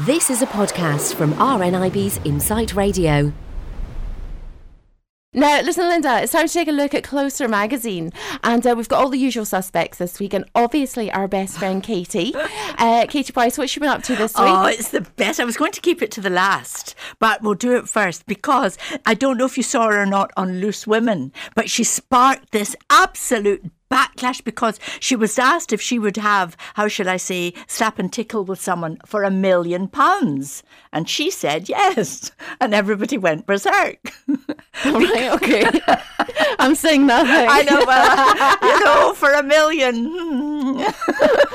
This is a podcast from RNIB's Insight Radio. Now, listen, Linda, it's time to take a look at Closer magazine. And uh, we've got all the usual suspects this week, and obviously our best friend Katie. Uh, Katie Price, what's she been up to this week? Oh, it's the best. I was going to keep it to the last, but we'll do it first because I don't know if you saw her or not on Loose Women, but she sparked this absolute backlash because she was asked if she would have, how shall I say, slap and tickle with someone for a million pounds. And she said yes. And everybody went berserk. Right, okay. I'm saying nothing. I know, but, uh, you know, for a million.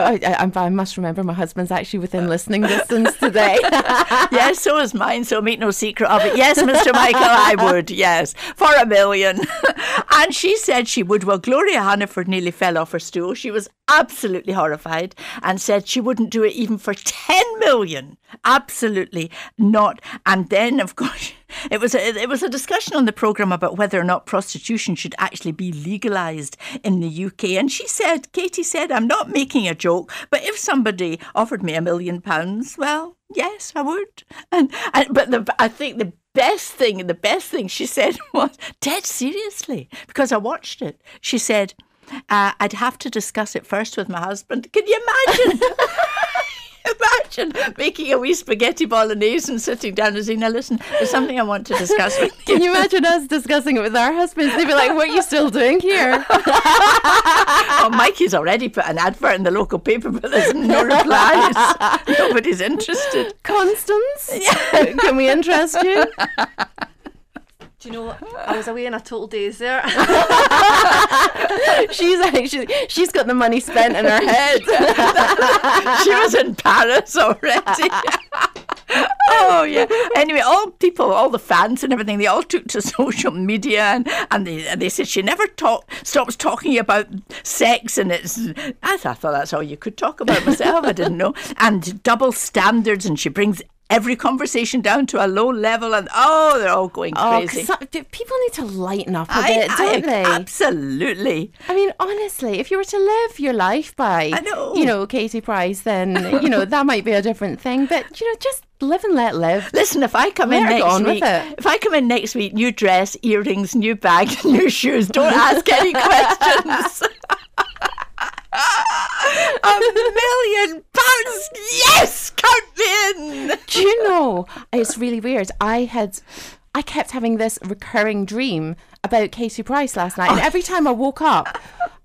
I, I, I, must remember my husband's actually within uh. listening distance today. yes, so is mine, so make no secret of it. Yes, Mr. Michael, I would, yes, for a million. and she said she would. Well, Gloria Hunniford nearly fell off her stool. She was absolutely horrified and said she wouldn't do it even for 10 million. Absolutely not. And then, of course, it was a, it was a discussion on the programme about whether or not prostitution should actually be legalised in the UK. And she said, Katie said, I'm not making a joke, but if somebody offered me a million pounds, well, yes, I would. And, and but the, I think the best thing, the best thing she said was, dead seriously, because I watched it. She said, uh, I'd have to discuss it first with my husband. Can you imagine? Imagine making a wee spaghetti bolognese and sitting down and saying, Now listen, there's something I want to discuss with you. Can you imagine us discussing it with our husbands? They'd be like, What are you still doing here? oh, Mikey's already put an advert in the local paper, but there's no replies. Nobody's interested. Constance? Can we interest you? Do you know what? I was away on a total daze there. she's actually she's got the money spent in her head. she was in Paris already. oh yeah. Anyway, all people, all the fans and everything, they all took to social media and, and they and they said she never talk stops talking about sex and it's. I thought that's all you could talk about myself. I didn't know and double standards and she brings every conversation down to a low level, and oh, they're all going oh, crazy. people need to lighten up a I, bit, don't I, they? Absolutely. I mean, honestly, if you were to live your life by, I know. you know, Katie Price, then you know that might be a different thing. But you know, just live and let live. Listen, if I come in next week, if I come in next week, new dress, earrings, new bag, new shoes, don't ask any questions. A million pounds. Yes, count me in. Do you know? It's really weird. I had, I kept having this recurring dream about Katie Price last night, and every time I woke up,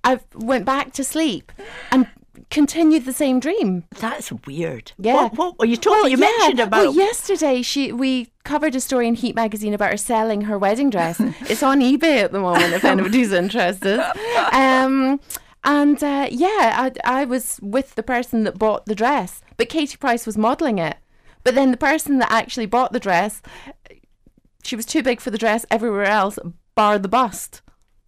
I went back to sleep and continued the same dream. That's weird. Yeah. What, what well, you told well, you yeah. mentioned about well, yesterday she we covered a story in Heat magazine about her selling her wedding dress. it's on eBay at the moment if anybody's interested. Um and uh, yeah, I, I was with the person that bought the dress, but Katie Price was modelling it. But then the person that actually bought the dress, she was too big for the dress everywhere else, bar the bust.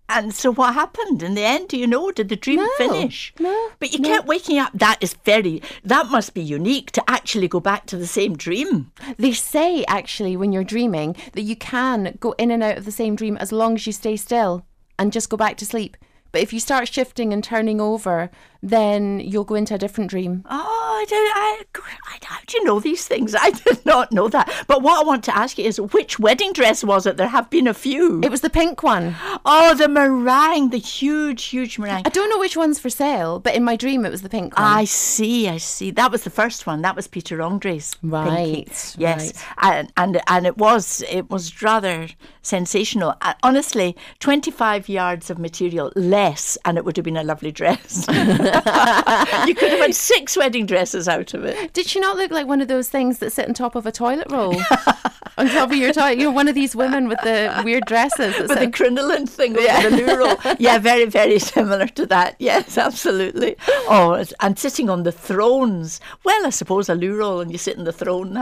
And so what happened in the end? Do you know? Did the dream no, finish? No. But you no. kept waking up. That is very, that must be unique to actually go back to the same dream. They say, actually, when you're dreaming, that you can go in and out of the same dream as long as you stay still and just go back to sleep. But if you start shifting and turning over, then you'll go into a different dream. Oh, I don't. I, I, how do you know these things? I did not know that. But what I want to ask you is, which wedding dress was it? There have been a few. It was the pink one. Oh, the meringue, the huge, huge meringue. I don't know which one's for sale, but in my dream it was the pink one. I see. I see. That was the first one. That was Peter Andre's. Right. Pinky. Yes. Right. And, and and it was it was rather sensational. Uh, honestly, twenty five yards of material less, and it would have been a lovely dress. you could have had six wedding dresses out of it. Did she not look like one of those things that sit on top of a toilet roll? on top of your toilet? You know, one of these women with the weird dresses. With the crinoline thing over yeah. the loo roll. Yeah, very, very similar to that. Yes, absolutely. Oh, and sitting on the thrones. Well, I suppose a loo roll and you sit in the throne.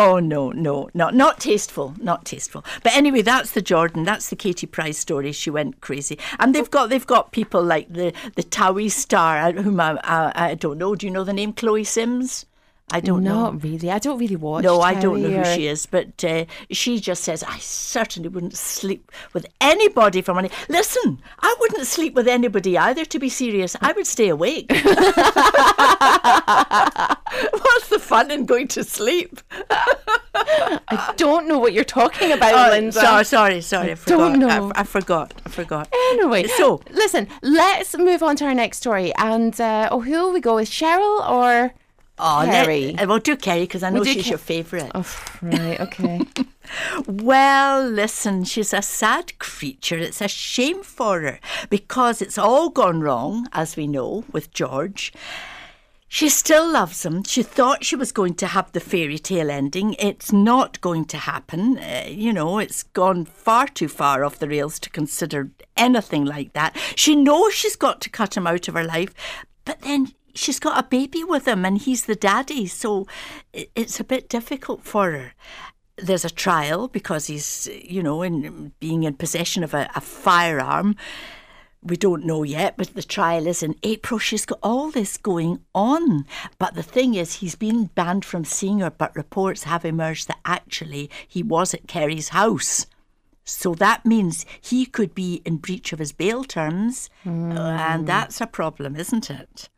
Oh no, no, no, not tasteful, not tasteful. But anyway, that's the Jordan. That's the Katie Price story. She went crazy, and they've got they've got people like the the Towie star, uh, whom I, I, I don't know. Do you know the name Chloe Sims? I don't Not know. Not really. I don't really watch. No, I don't know who she is, but uh, she just says, I certainly wouldn't sleep with anybody for money. Listen, I wouldn't sleep with anybody either, to be serious. I would stay awake. What's the fun in going to sleep? I don't know what you're talking about, Oh, Linda. sorry, sorry, sorry. I forgot. don't know. I, I forgot. I forgot. Anyway, So- listen, let's move on to our next story. And uh, oh, who will we go with, Cheryl or Oh, Kerry? Let, we'll do Kerry because I know she's Ke- your favourite. Oh, right, okay. Well, listen, she's a sad creature. It's a shame for her because it's all gone wrong, as we know, with George. She still loves him. She thought she was going to have the fairy tale ending. It's not going to happen. Uh, you know, it's gone far too far off the rails to consider anything like that. She knows she's got to cut him out of her life, but then she's got a baby with him and he's the daddy, so it's a bit difficult for her there's a trial because he's, you know, in being in possession of a, a firearm. We don't know yet, but the trial is in April. She's got all this going on. But the thing is, he's been banned from seeing her, but reports have emerged that actually he was at Kerry's house. So that means he could be in breach of his bail terms. Hmm. And that's a problem, isn't it?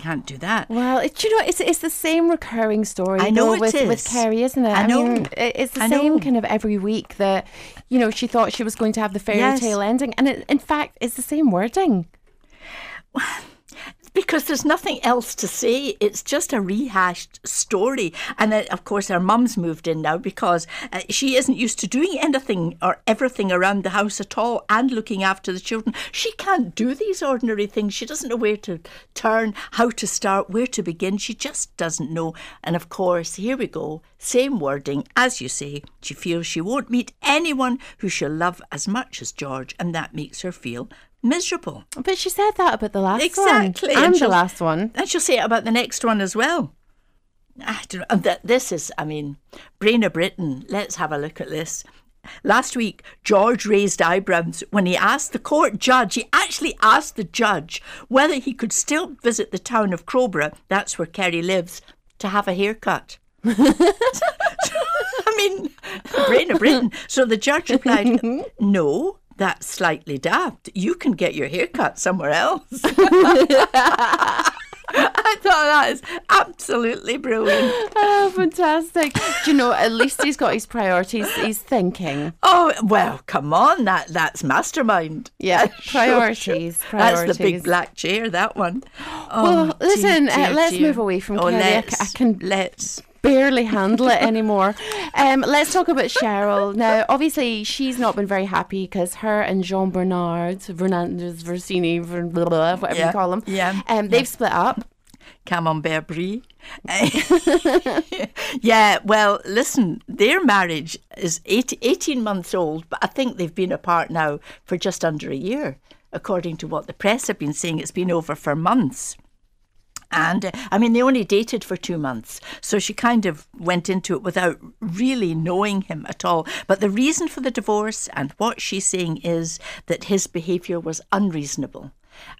Can't do that. Well, it, you know, it's it's the same recurring story. I know with with. Kerry, isn't it? I know. mean, it's the I same know. kind of every week that you know she thought she was going to have the fairy Yes. tale ending, and it, in fact, it's the same wording. because there's nothing else to say. It's just a rehashed story. And then, of course, her mum's moved in now because uh, she isn't used to doing anything or everything around the house at all and looking after the children. She can't do these ordinary things. She doesn't know where to turn, how to start, where to begin. She just doesn't know. And of course, here we go. Same wording. As you say, she feels she won't meet anyone who she'll love as much as George, and that makes her feel miserable. But she said that about the last Exactly, one and and the last one. And she'll say it about the next one as well. I don't know. that this is, I mean, Brain of Britain. Let's have a look at this. Last week, George raised eyebrows when he asked the court judge, he actually asked the judge whether he could still visit the town of Crowborough, that's where Kerry lives, to have a haircut. I mean, Brain of Britain. So the judge replied, No, that's slightly daft. You can get your haircut somewhere else. I thought that is absolutely brilliant. Oh, fantastic! Do you know? At least he's got his priorities. He's thinking. Oh well, come on, that that's mastermind. Yeah, Sure, priorities. That's the big black chair. That one. Well, Oh, listen, dear, uh, let's dear. move away from oh, Kerry. I I can- let's. Barely handle it anymore. Um, let's talk about Cheryl. Now, obviously, she's not been very happy because her and Jean Bernard, Fernandez, Versini, blah, blah, whatever Yeah, you call them, yeah, um, they've split up. Camembert Brie. yeah, well, listen, their marriage is 80, 18 months old, but I think they've been apart now for just under a year. According to what the press have been saying, it's been over for months. And uh, I mean, they only dated for two months. So she kind of went into it without really knowing him at all. But the reason for the divorce and what she's saying is that his behaviour was unreasonable.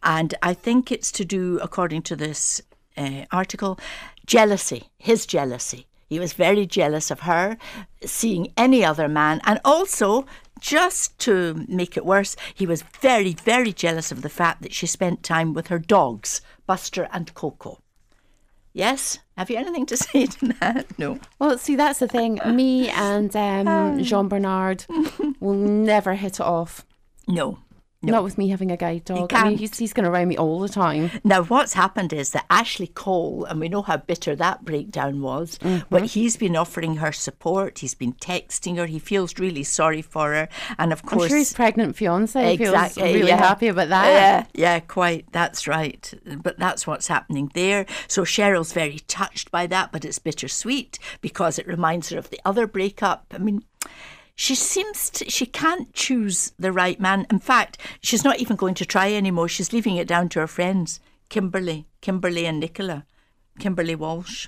And I think it's to do, according to this uh, article, jealousy, his jealousy. He was very jealous of her seeing any other man. And also, just to make it worse, he was very, very jealous of the fact that she spent time with her dogs, Buster and Coco. Yes? Have you anything to say to that? No. Well, see, that's the thing. Me and um, Jean Bernard will never hit it off. No. Not with me having a guide dog. I mean, he's, he's going to round me all the time. Now, what's happened is that Ashley Cole, and we know how bitter that breakdown was, but mm-hmm. he's been offering her support. He's been texting her. He feels really sorry for her. And of I'm course, sure his pregnant fiance Exactly, feels really yeah. happy about that. Yeah, yeah, quite. That's right. But that's what's happening there. So Cheryl's very touched by that, but it's bittersweet because it reminds her of the other breakup. I mean, she seems to, she can't choose the right man. In fact, she's not even going to try anymore. She's leaving it down to her friends, Kimberley, Kimberley and Nicola, Kimberley Walsh.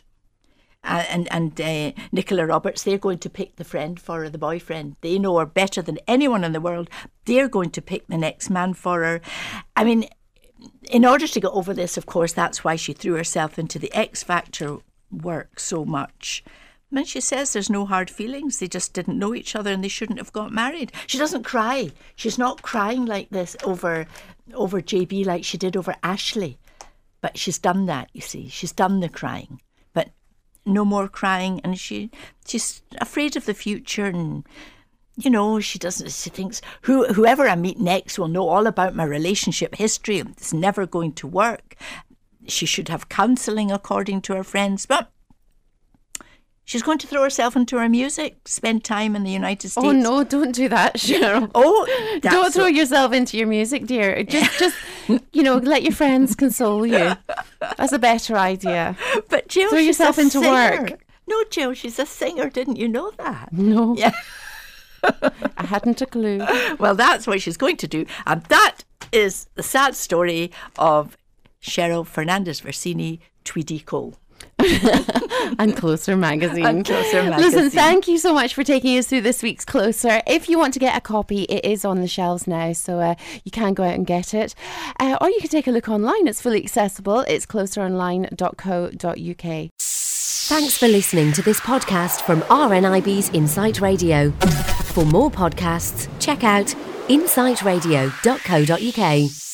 And and uh, Nicola Roberts, they're going to pick the friend for her, the boyfriend. They know her better than anyone in the world. They're going to pick the next man for her. I mean, in order to get over this, of course, that's why she threw herself into the X Factor work so much. And she says there's no hard feelings. They just didn't know each other and they shouldn't have got married. She doesn't cry. She's not crying like this over over JB like she did over Ashley. But she's done that, you see. She's done the crying. But no more crying and she she's afraid of the future and you know, she doesn't. She thinks who whoever I meet next will know all about my relationship history. It's never going to work. She should have counselling, according to her friends, but she's going to throw herself into her music, spend time in the United oh, States. Oh no, don't do that, Cheryl. Oh, don't throw so- yourself into your music, dear. Just, just, you know, let your friends console you. That's a better idea. But Jill, Throw she's yourself a into singer. work. No, Jill, she's a singer. Didn't you know that? No, Yeah. I hadn't a clue. Well, that's what she's going to do. And that is the sad story of Cheryl Fernandez Versini Tweedy Cole. and Closer magazine. And Closer Listen, thank you so much for taking us through this week's Closer. If you want to get a copy, it is on the shelves now, so uh, you can go out and get it. Uh, or you can take a look online. It's fully accessible. It's closeronline.co.uk. Thanks for listening to this podcast from RNIB's Insight Radio. For more podcasts, check out insightradio.co.uk.